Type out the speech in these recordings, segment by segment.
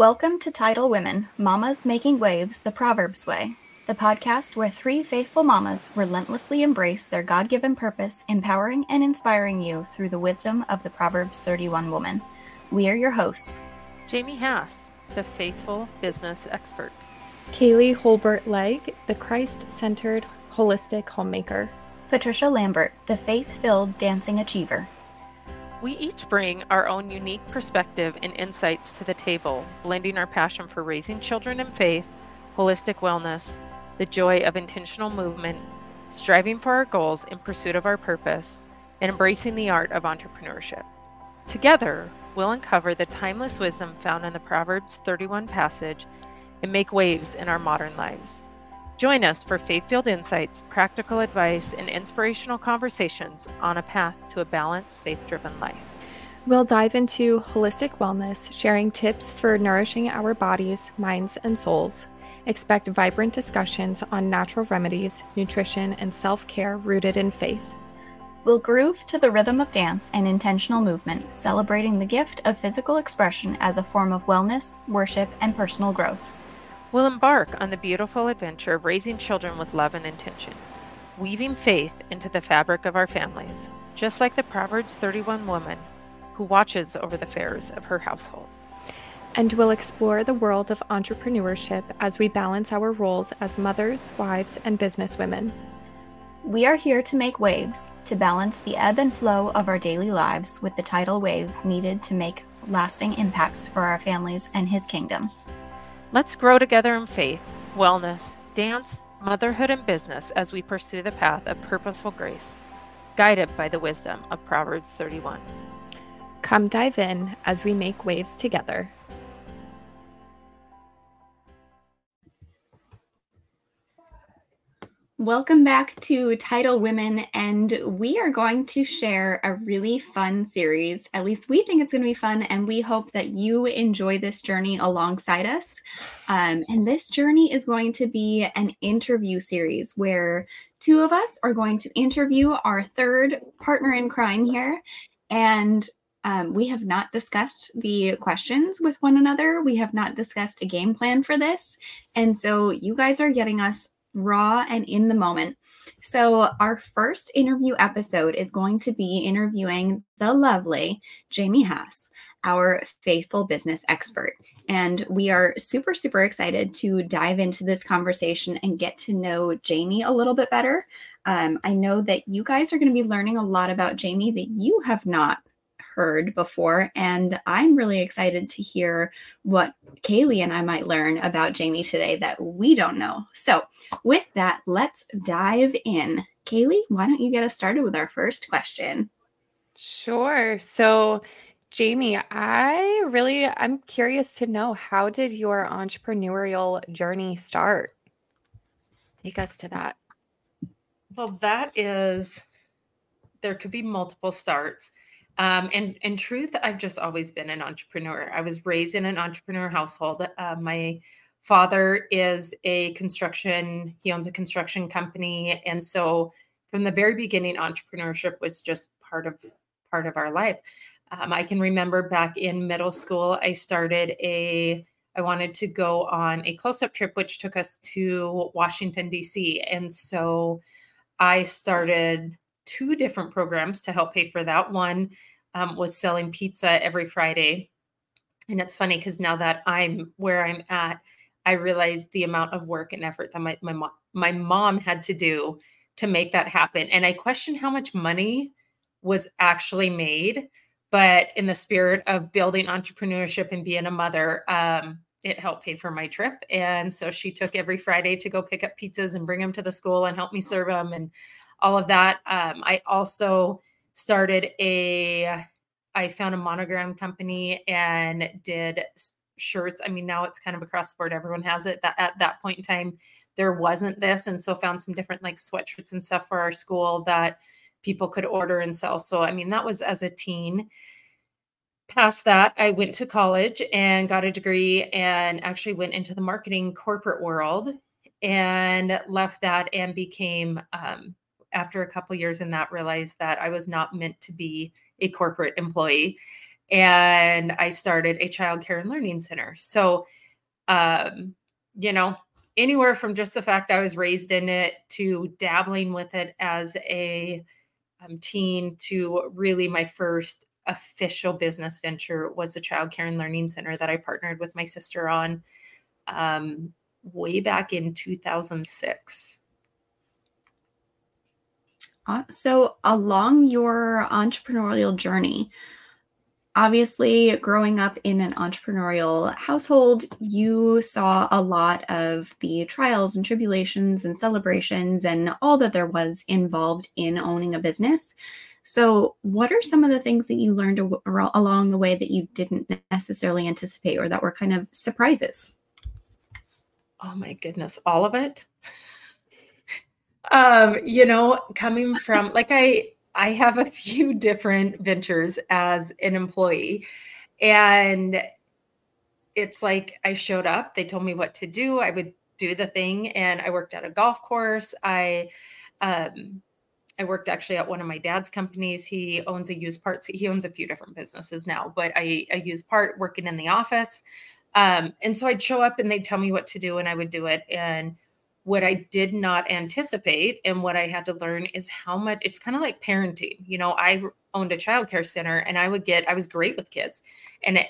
Welcome to Tidal Women Mamas Making Waves the Proverbs Way, the podcast where three faithful mamas relentlessly embrace their God given purpose, empowering and inspiring you through the wisdom of the Proverbs 31 woman. We are your hosts Jamie Hass, the faithful business expert, Kaylee Holbert Legg, the Christ centered holistic homemaker, Patricia Lambert, the faith filled dancing achiever. We each bring our own unique perspective and insights to the table, blending our passion for raising children in faith, holistic wellness, the joy of intentional movement, striving for our goals in pursuit of our purpose, and embracing the art of entrepreneurship. Together, we'll uncover the timeless wisdom found in the Proverbs 31 passage and make waves in our modern lives. Join us for faith filled insights, practical advice, and inspirational conversations on a path to a balanced, faith driven life. We'll dive into holistic wellness, sharing tips for nourishing our bodies, minds, and souls. Expect vibrant discussions on natural remedies, nutrition, and self care rooted in faith. We'll groove to the rhythm of dance and intentional movement, celebrating the gift of physical expression as a form of wellness, worship, and personal growth. We'll embark on the beautiful adventure of raising children with love and intention, weaving faith into the fabric of our families, just like the Proverbs 31 woman who watches over the affairs of her household. And we'll explore the world of entrepreneurship as we balance our roles as mothers, wives, and businesswomen. We are here to make waves, to balance the ebb and flow of our daily lives with the tidal waves needed to make lasting impacts for our families and His kingdom. Let's grow together in faith, wellness, dance, motherhood, and business as we pursue the path of purposeful grace, guided by the wisdom of Proverbs 31. Come dive in as we make waves together. Welcome back to Tidal Women, and we are going to share a really fun series. At least we think it's going to be fun, and we hope that you enjoy this journey alongside us. Um, and this journey is going to be an interview series where two of us are going to interview our third partner in crime here. And um, we have not discussed the questions with one another. We have not discussed a game plan for this. And so you guys are getting us raw and in the moment. So, our first interview episode is going to be interviewing the lovely Jamie Hass, our faithful business expert. And we are super, super excited to dive into this conversation and get to know Jamie a little bit better. Um, I know that you guys are going to be learning a lot about Jamie that you have not heard before. And I'm really excited to hear what Kaylee and I might learn about Jamie today that we don't know. So, with that, let's dive in. Kaylee, why don't you get us started with our first question? Sure. So, Jamie, I really I'm curious to know how did your entrepreneurial journey start? Take us to that. Well, that is there could be multiple starts. Um, and in truth, I've just always been an entrepreneur. I was raised in an entrepreneur household. Uh, my father is a construction, he owns a construction company. And so from the very beginning, entrepreneurship was just part of part of our life. Um, I can remember back in middle school, I started a I wanted to go on a close up trip, which took us to Washington, D.C. And so I started two different programs to help pay for that. One um, was selling pizza every Friday. And it's funny because now that I'm where I'm at, I realize the amount of work and effort that my my mom, my mom had to do to make that happen. And I question how much money was actually made. But in the spirit of building entrepreneurship and being a mother, um, it helped pay for my trip. And so she took every Friday to go pick up pizzas and bring them to the school and help me serve them and all of that. Um, I also started a I found a monogram company and did shirts. I mean, now it's kind of across the board. Everyone has it. That at that point in time, there wasn't this, and so found some different like sweatshirts and stuff for our school that people could order and sell. So I mean, that was as a teen. Past that, I went to college and got a degree, and actually went into the marketing corporate world, and left that and became um, after a couple years in that realized that I was not meant to be a corporate employee and I started a child care and learning center. So, um, you know, anywhere from just the fact I was raised in it to dabbling with it as a um, teen to really my first official business venture was the child care and learning center that I partnered with my sister on um, way back in 2006. Uh, so, along your entrepreneurial journey, obviously, growing up in an entrepreneurial household, you saw a lot of the trials and tribulations and celebrations and all that there was involved in owning a business. So, what are some of the things that you learned along the way that you didn't necessarily anticipate or that were kind of surprises? Oh my goodness, all of it. um, you know, coming from like I I have a few different ventures as an employee and it's like I showed up, they told me what to do, I would do the thing and I worked at a golf course. I um I worked actually at one of my dad's companies. He owns a used parts. He owns a few different businesses now, but I, I use part working in the office. Um, and so I'd show up and they'd tell me what to do and I would do it. And what I did not anticipate and what I had to learn is how much it's kind of like parenting. You know, I owned a childcare center and I would get, I was great with kids. And it,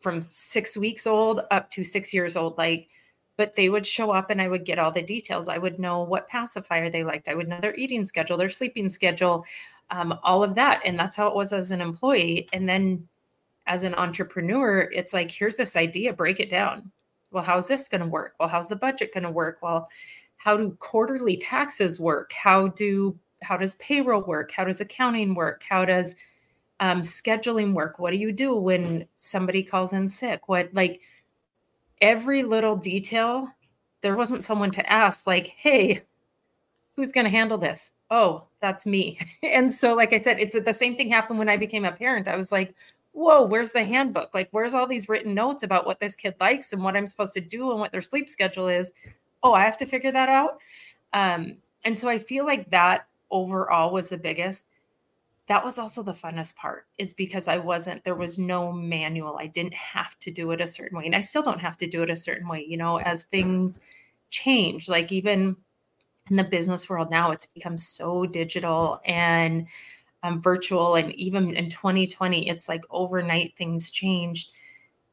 from six weeks old up to six years old, like, but they would show up and I would get all the details. I would know what pacifier they liked. I would know their eating schedule, their sleeping schedule, um, all of that. And that's how it was as an employee. And then as an entrepreneur, it's like, here's this idea, break it down. Well, how's this going to work? Well, how's the budget going to work? Well, how do quarterly taxes work? How do how does payroll work? How does accounting work? How does um, scheduling work? What do you do when somebody calls in sick? What like every little detail? There wasn't someone to ask, like, hey, who's going to handle this? Oh, that's me. and so, like I said, it's the same thing happened when I became a parent. I was like, whoa, where's the handbook? Like, where's all these written notes about what this kid likes and what I'm supposed to do and what their sleep schedule is? Oh, I have to figure that out. Um, and so I feel like that overall was the biggest. That was also the funnest part, is because I wasn't, there was no manual. I didn't have to do it a certain way. And I still don't have to do it a certain way, you know, as things change. Like, even in the business world now, it's become so digital and um, virtual and even in 2020 it's like overnight things changed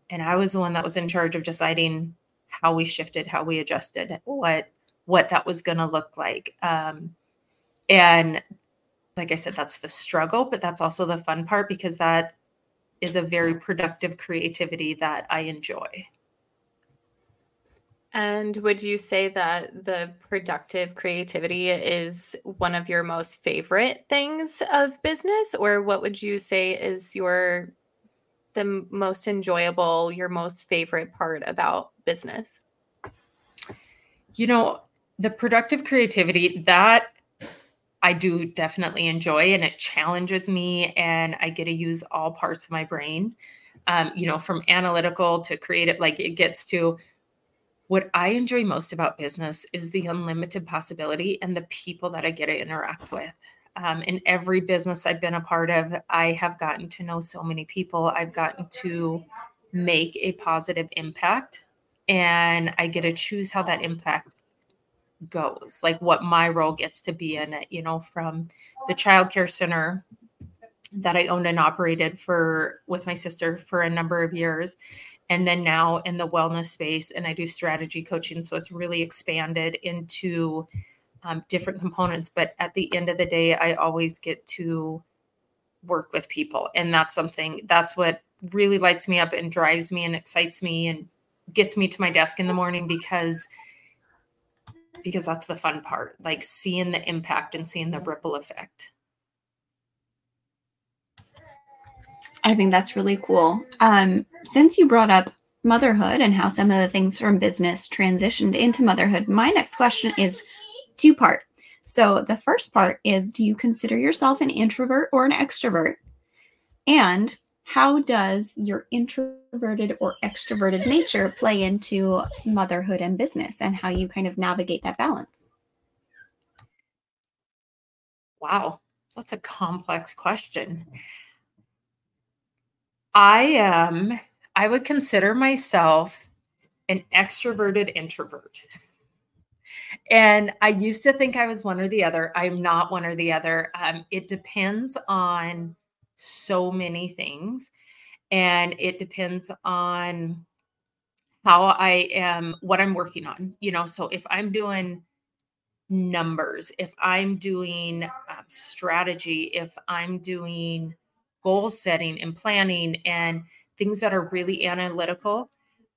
and i was the one that was in charge of deciding how we shifted how we adjusted what what that was going to look like um, and like i said that's the struggle but that's also the fun part because that is a very productive creativity that i enjoy and would you say that the productive creativity is one of your most favorite things of business or what would you say is your the most enjoyable, your most favorite part about business? You know, the productive creativity that I do definitely enjoy and it challenges me and I get to use all parts of my brain. Um, you know, from analytical to creative, like it gets to what I enjoy most about business is the unlimited possibility and the people that I get to interact with. Um, in every business I've been a part of, I have gotten to know so many people. I've gotten to make a positive impact, and I get to choose how that impact goes, like what my role gets to be in it. You know, from the child care center that I owned and operated for with my sister for a number of years and then now in the wellness space and i do strategy coaching so it's really expanded into um, different components but at the end of the day i always get to work with people and that's something that's what really lights me up and drives me and excites me and gets me to my desk in the morning because because that's the fun part like seeing the impact and seeing the ripple effect I think that's really cool. Um, since you brought up motherhood and how some of the things from business transitioned into motherhood, my next question is two part. So the first part is Do you consider yourself an introvert or an extrovert? And how does your introverted or extroverted nature play into motherhood and business and how you kind of navigate that balance? Wow, that's a complex question. I am, I would consider myself an extroverted introvert. And I used to think I was one or the other. I'm not one or the other. Um, it depends on so many things. And it depends on how I am, what I'm working on. You know, so if I'm doing numbers, if I'm doing um, strategy, if I'm doing goal setting and planning and things that are really analytical,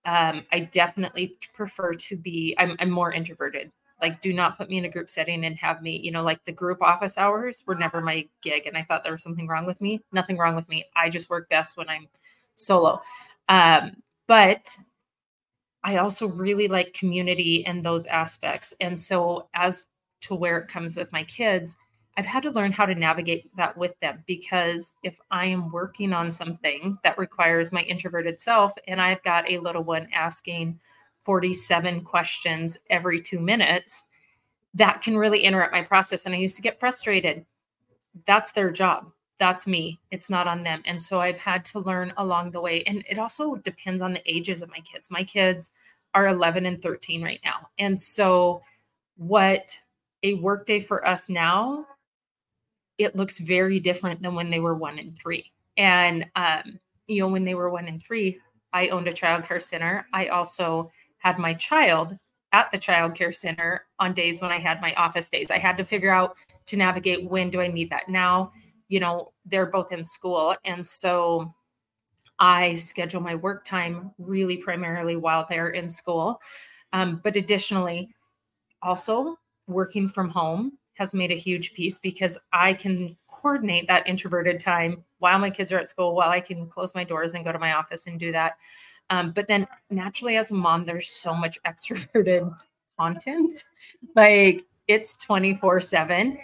um, I definitely prefer to be, I'm, I'm more introverted. Like, do not put me in a group setting and have me, you know, like the group office hours were never my gig. And I thought there was something wrong with me. Nothing wrong with me. I just work best when I'm solo. Um, but I also really like community and those aspects. And so, as to where it comes with my kids, I've had to learn how to navigate that with them because if I am working on something that requires my introverted self and I've got a little one asking 47 questions every two minutes, that can really interrupt my process. And I used to get frustrated. That's their job. That's me. It's not on them. And so i've had to learn along the way. And it also depends on the ages of my kids. My kids are 11 and 13 right now. And so what a workday for us now it looks very different than when they were one and three and um, you know when they were one and three i owned a child care center i also had my child at the child care center on days when i had my office days i had to figure out to navigate when do i need that now you know, they're both in school. And so I schedule my work time really primarily while they're in school. Um, but additionally, also working from home has made a huge piece because I can coordinate that introverted time while my kids are at school, while I can close my doors and go to my office and do that. Um, but then naturally, as a mom, there's so much extroverted content. Like it's 24 7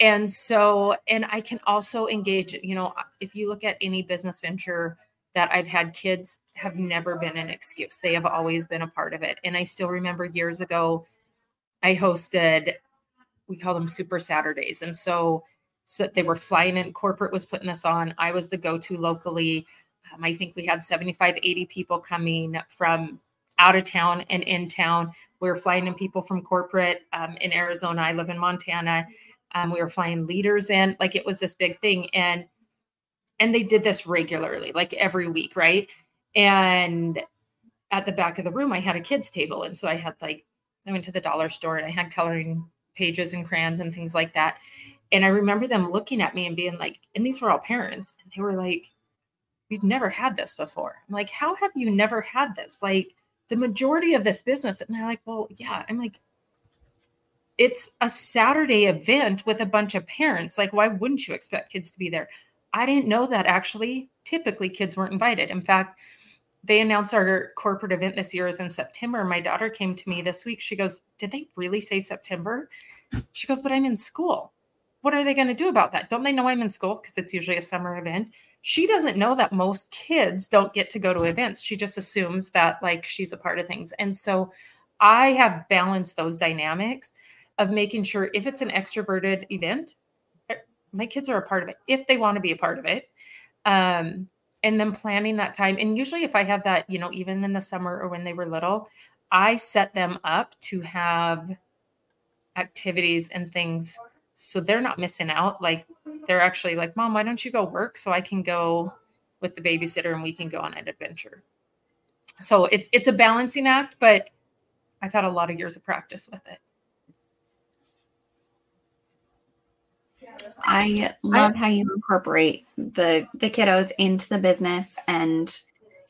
and so and i can also engage you know if you look at any business venture that i've had kids have never been an excuse they have always been a part of it and i still remember years ago i hosted we call them super saturdays. And so so they were flying in corporate was putting this on. I was the go-to locally. Um, i think we had 75 80 people coming from out of town and in town. We were flying in people from corporate um, in arizona. I live in montana. Um, we were flying leaders in, like it was this big thing, and and they did this regularly, like every week, right? And at the back of the room, I had a kids table, and so I had like I went to the dollar store and I had coloring pages and crayons and things like that. And I remember them looking at me and being like, and these were all parents, and they were like, We've never had this before. I'm like, How have you never had this? Like, the majority of this business. And they're like, Well, yeah. I'm like, it's a Saturday event with a bunch of parents. Like, why wouldn't you expect kids to be there? I didn't know that actually. Typically, kids weren't invited. In fact, they announced our corporate event this year is in September. My daughter came to me this week. She goes, Did they really say September? She goes, But I'm in school. What are they going to do about that? Don't they know I'm in school? Because it's usually a summer event. She doesn't know that most kids don't get to go to events. She just assumes that like she's a part of things. And so I have balanced those dynamics of making sure if it's an extroverted event, eh, my kids are a part of it if they want to be a part of it. Um, and then planning that time. And usually, if I have that, you know, even in the summer or when they were little, I set them up to have activities and things so they're not missing out. Like they're actually like, Mom, why don't you go work so I can go with the babysitter and we can go on an adventure. So it's it's a balancing act, but I've had a lot of years of practice with it. I love how you incorporate the the kiddos into the business and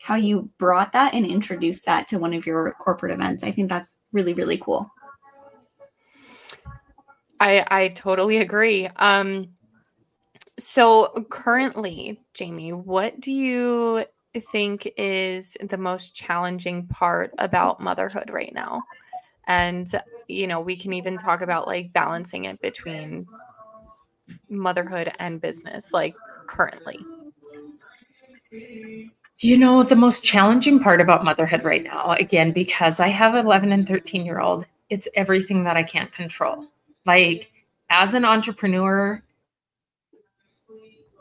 how you brought that and introduced that to one of your corporate events. I think that's really really cool. I I totally agree. Um so currently, Jamie, what do you think is the most challenging part about motherhood right now? And you know, we can even talk about like balancing it between motherhood and business like currently? You know, the most challenging part about motherhood right now, again, because I have 11 and 13 year old, it's everything that I can't control. Like, as an entrepreneur,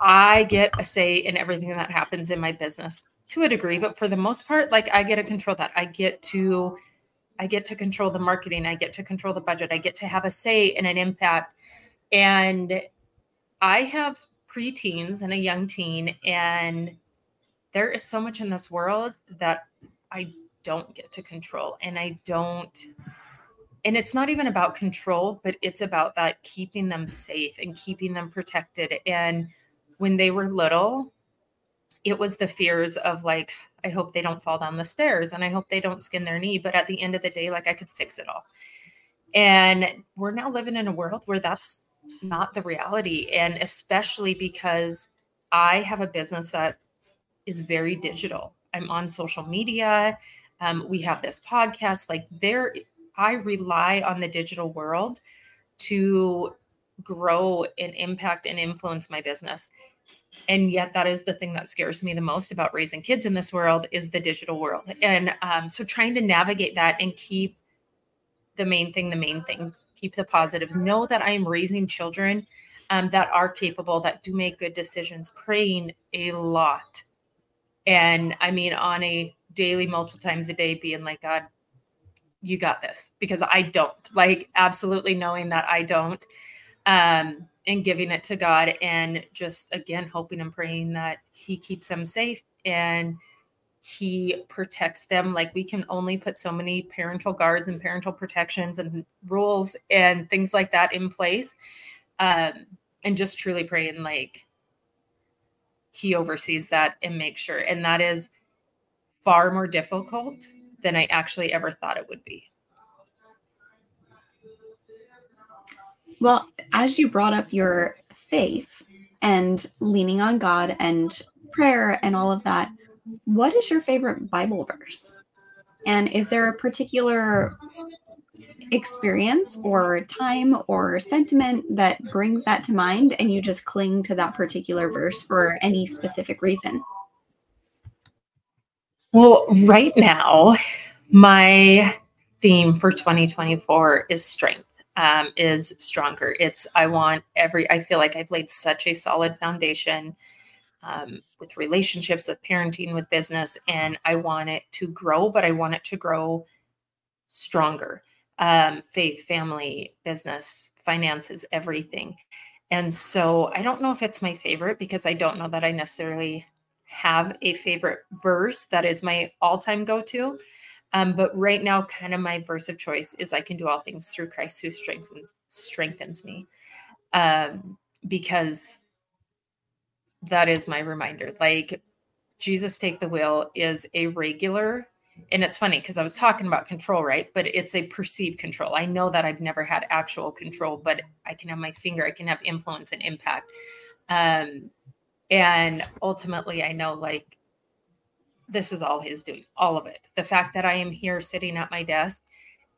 I get a say in everything that happens in my business to a degree, but for the most part, like I get to control that. I get to I get to control the marketing, I get to control the budget, I get to have a say and an impact. And I have preteens and a young teen, and there is so much in this world that I don't get to control. And I don't, and it's not even about control, but it's about that keeping them safe and keeping them protected. And when they were little, it was the fears of like, I hope they don't fall down the stairs and I hope they don't skin their knee. But at the end of the day, like I could fix it all. And we're now living in a world where that's not the reality. And especially because I have a business that is very digital. I'm on social media. Um, we have this podcast. Like there, I rely on the digital world to grow and impact and influence my business. And yet, that is the thing that scares me the most about raising kids in this world is the digital world. And um, so, trying to navigate that and keep the main thing the main thing, keep the positives. Know that I am raising children um, that are capable, that do make good decisions. Praying a lot, and I mean on a daily, multiple times a day, being like, God, you got this, because I don't. Like absolutely knowing that I don't. Um, and giving it to God and just again hoping and praying that He keeps them safe and He protects them. Like we can only put so many parental guards and parental protections and rules and things like that in place. Um, and just truly praying like He oversees that and makes sure. And that is far more difficult than I actually ever thought it would be. Well, as you brought up your faith and leaning on God and prayer and all of that, what is your favorite Bible verse? And is there a particular experience or time or sentiment that brings that to mind and you just cling to that particular verse for any specific reason? Well, right now, my theme for 2024 is strength um, is stronger. It's I want every. I feel like I've laid such a solid foundation um, with relationships, with parenting, with business, and I want it to grow. But I want it to grow stronger. Um, faith, family, business, finances, everything. And so I don't know if it's my favorite because I don't know that I necessarily have a favorite verse that is my all-time go-to. Um, but right now, kind of my verse of choice is I can do all things through Christ who strengthens strengthens me. Um, because that is my reminder. Like Jesus take the wheel is a regular and it's funny because I was talking about control, right? But it's a perceived control. I know that I've never had actual control, but I can have my finger, I can have influence and impact. Um, and ultimately, I know like this is all his doing, all of it. The fact that I am here sitting at my desk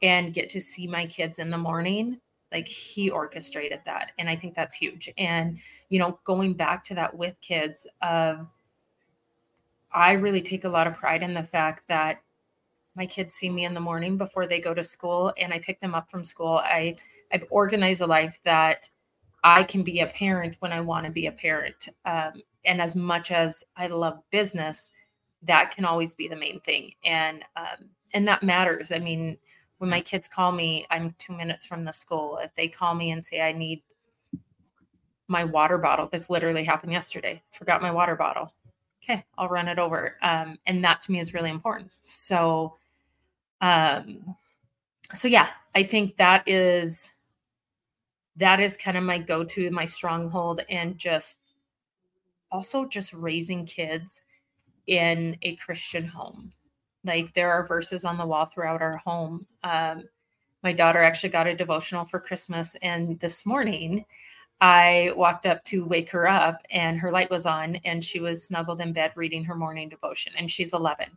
and get to see my kids in the morning, like he orchestrated that. And I think that's huge. And, you know, going back to that with kids of, I really take a lot of pride in the fact that my kids see me in the morning before they go to school and I pick them up from school. I I've organized a life that I can be a parent when I want to be a parent. Um, and as much as I love business, that can always be the main thing and um, and that matters i mean when my kids call me i'm two minutes from the school. If they call me and say i need my water bottle this literally happened yesterday forgot my water bottle. Okay i'll run it over. Um, and that to me is really important. So um so yeah i think that is that is kind of my go-to my stronghold and just also just raising kids in a Christian home. Like there are verses on the wall throughout our home. Um, my daughter actually got a devotional for Christmas, and this morning I walked up to wake her up, and her light was on, and she was snuggled in bed reading her morning devotion, and she's 11.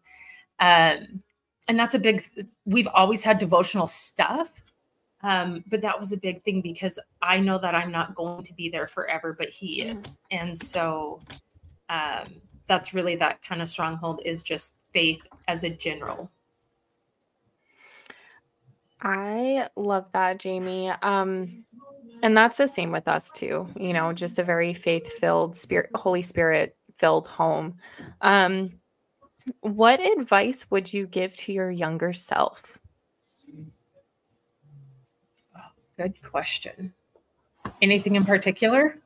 Um, and that's a big. We've always had devotional stuff, um, but that was a big thing because I know that I'm not going to be there forever, but he mm-hmm. is, and so um, that's really that kind of stronghold is just faith as a general. I love that, Jamie. Um, And that's the same with us too. You know, just a very faith-filled, spirit, Holy Spirit-filled home. Um, what advice would you give to your younger self? Good question. Anything in particular?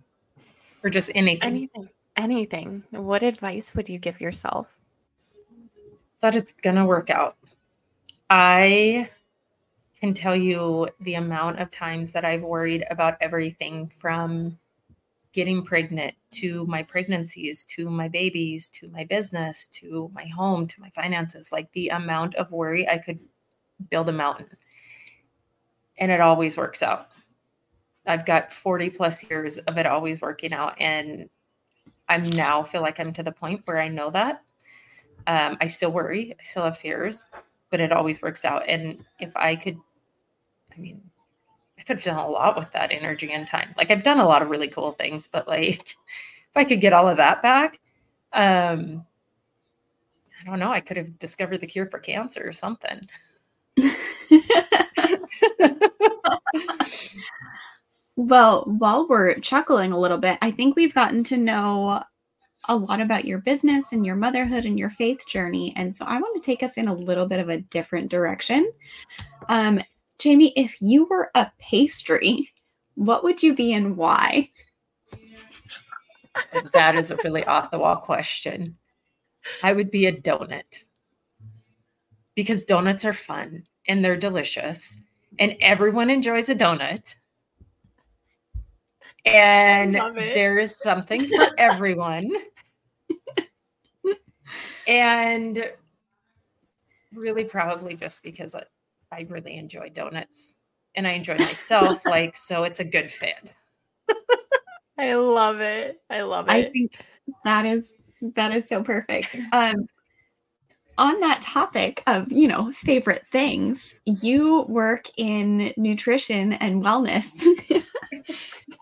Or just anything? Anything. Anything. What advice would you give yourself? That it's going to work out. I can tell you the amount of times that I've worried about everything from getting pregnant to my pregnancies to my babies to my business to my home to my finances like the amount of worry I could build a mountain. And it always works out. I've got 40 plus years of it always working out and I'm now feel like I'm to the point where I know that um, I still worry I still have fears but it always works out and if I could I mean I could have done a lot with that energy and time. Like I've done a lot of really cool things, but like if I could get all of that back, um, I don't know, I could have discovered the cure for cancer or something. well, while we're chuckling a little bit, I think we've gotten to know a lot about your business and your motherhood and your faith journey. And so I want to take us in a little bit of a different direction. Um, Jamie, if you were a pastry, what would you be and why? that is a really off the wall question. I would be a donut because donuts are fun and they're delicious and everyone enjoys a donut. And there is something for everyone. And really, probably just because I really enjoy donuts and I enjoy myself. like, so it's a good fit. I love it. I love it. I think that is that is so perfect. Um on that topic of, you know, favorite things, you work in nutrition and wellness.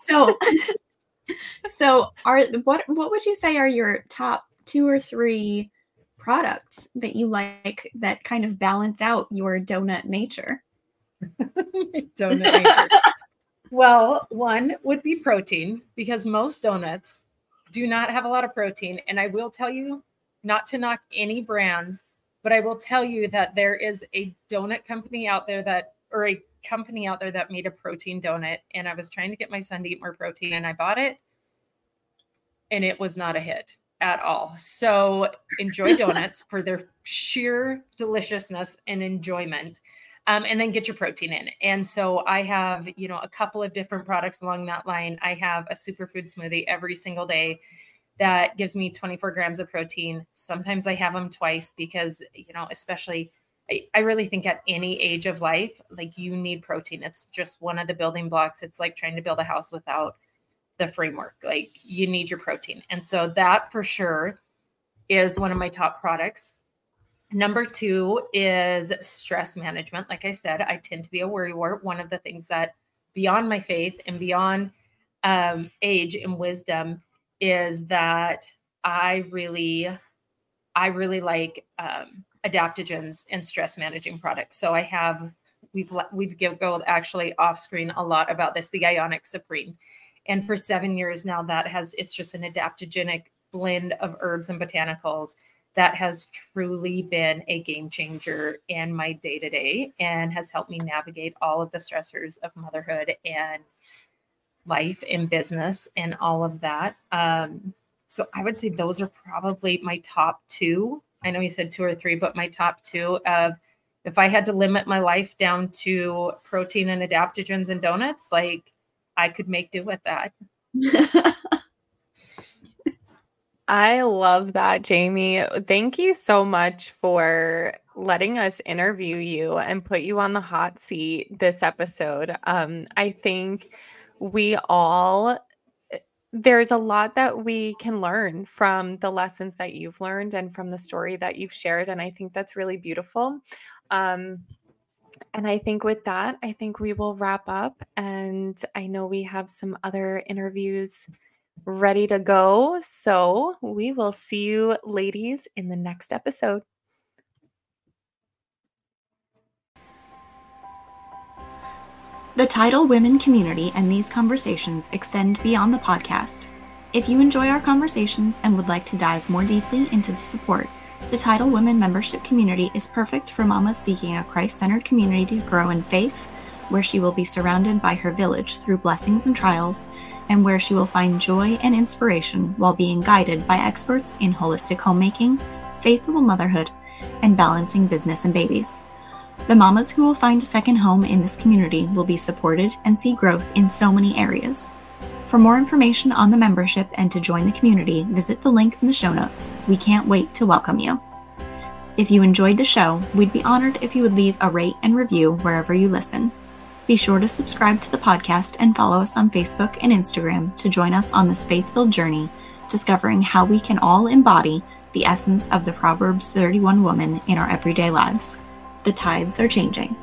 so so are what what would you say are your top two or three products that you like that kind of balance out your donut nature? donut nature. well, one would be protein because most donuts do not have a lot of protein. And I will tell you, not to knock any brands, but I will tell you that there is a donut company out there that, or a company out there that made a protein donut. And I was trying to get my son to eat more protein and I bought it and it was not a hit at all. So enjoy donuts for their sheer deliciousness and enjoyment. Um, and then get your protein in. And so I have, you know, a couple of different products along that line. I have a superfood smoothie every single day that gives me 24 grams of protein. Sometimes I have them twice because, you know, especially I, I really think at any age of life, like you need protein. It's just one of the building blocks. It's like trying to build a house without the framework. Like you need your protein. And so that for sure is one of my top products. Number two is stress management. Like I said, I tend to be a worrywart. One of the things that beyond my faith and beyond um, age and wisdom is that I really, I really like um, adaptogens and stress managing products. So I have, we've we've go actually off screen a lot about this, the Ionix Supreme. And for seven years now, that has it's just an adaptogenic blend of herbs and botanicals that has truly been a game changer in my day to day and has helped me navigate all of the stressors of motherhood and life and business and all of that. Um, so I would say those are probably my top two. I know you said two or three, but my top two of if I had to limit my life down to protein and adaptogens and donuts, like I could make do with that. I love that, Jamie. Thank you so much for letting us interview you and put you on the hot seat this episode. Um, I think we all there's a lot that we can learn from the lessons that you've learned and from the story that you've shared and i think that's really beautiful um, and I think with that, I think we will wrap up. And I know we have some other interviews ready to go. So we will see you, ladies, in the next episode. The Tidal Women community and these conversations extend beyond the podcast. If you enjoy our conversations and would like to dive more deeply into the support, the Tidal Women membership community is perfect for mamas seeking a Christ centered community to grow in faith, where she will be surrounded by her village through blessings and trials, and where she will find joy and inspiration while being guided by experts in holistic homemaking, faithful motherhood, and balancing business and babies. The mamas who will find a second home in this community will be supported and see growth in so many areas. For more information on the membership and to join the community, visit the link in the show notes. We can't wait to welcome you. If you enjoyed the show, we'd be honored if you would leave a rate and review wherever you listen. Be sure to subscribe to the podcast and follow us on Facebook and Instagram to join us on this faith filled journey, discovering how we can all embody the essence of the Proverbs 31 woman in our everyday lives. The tides are changing.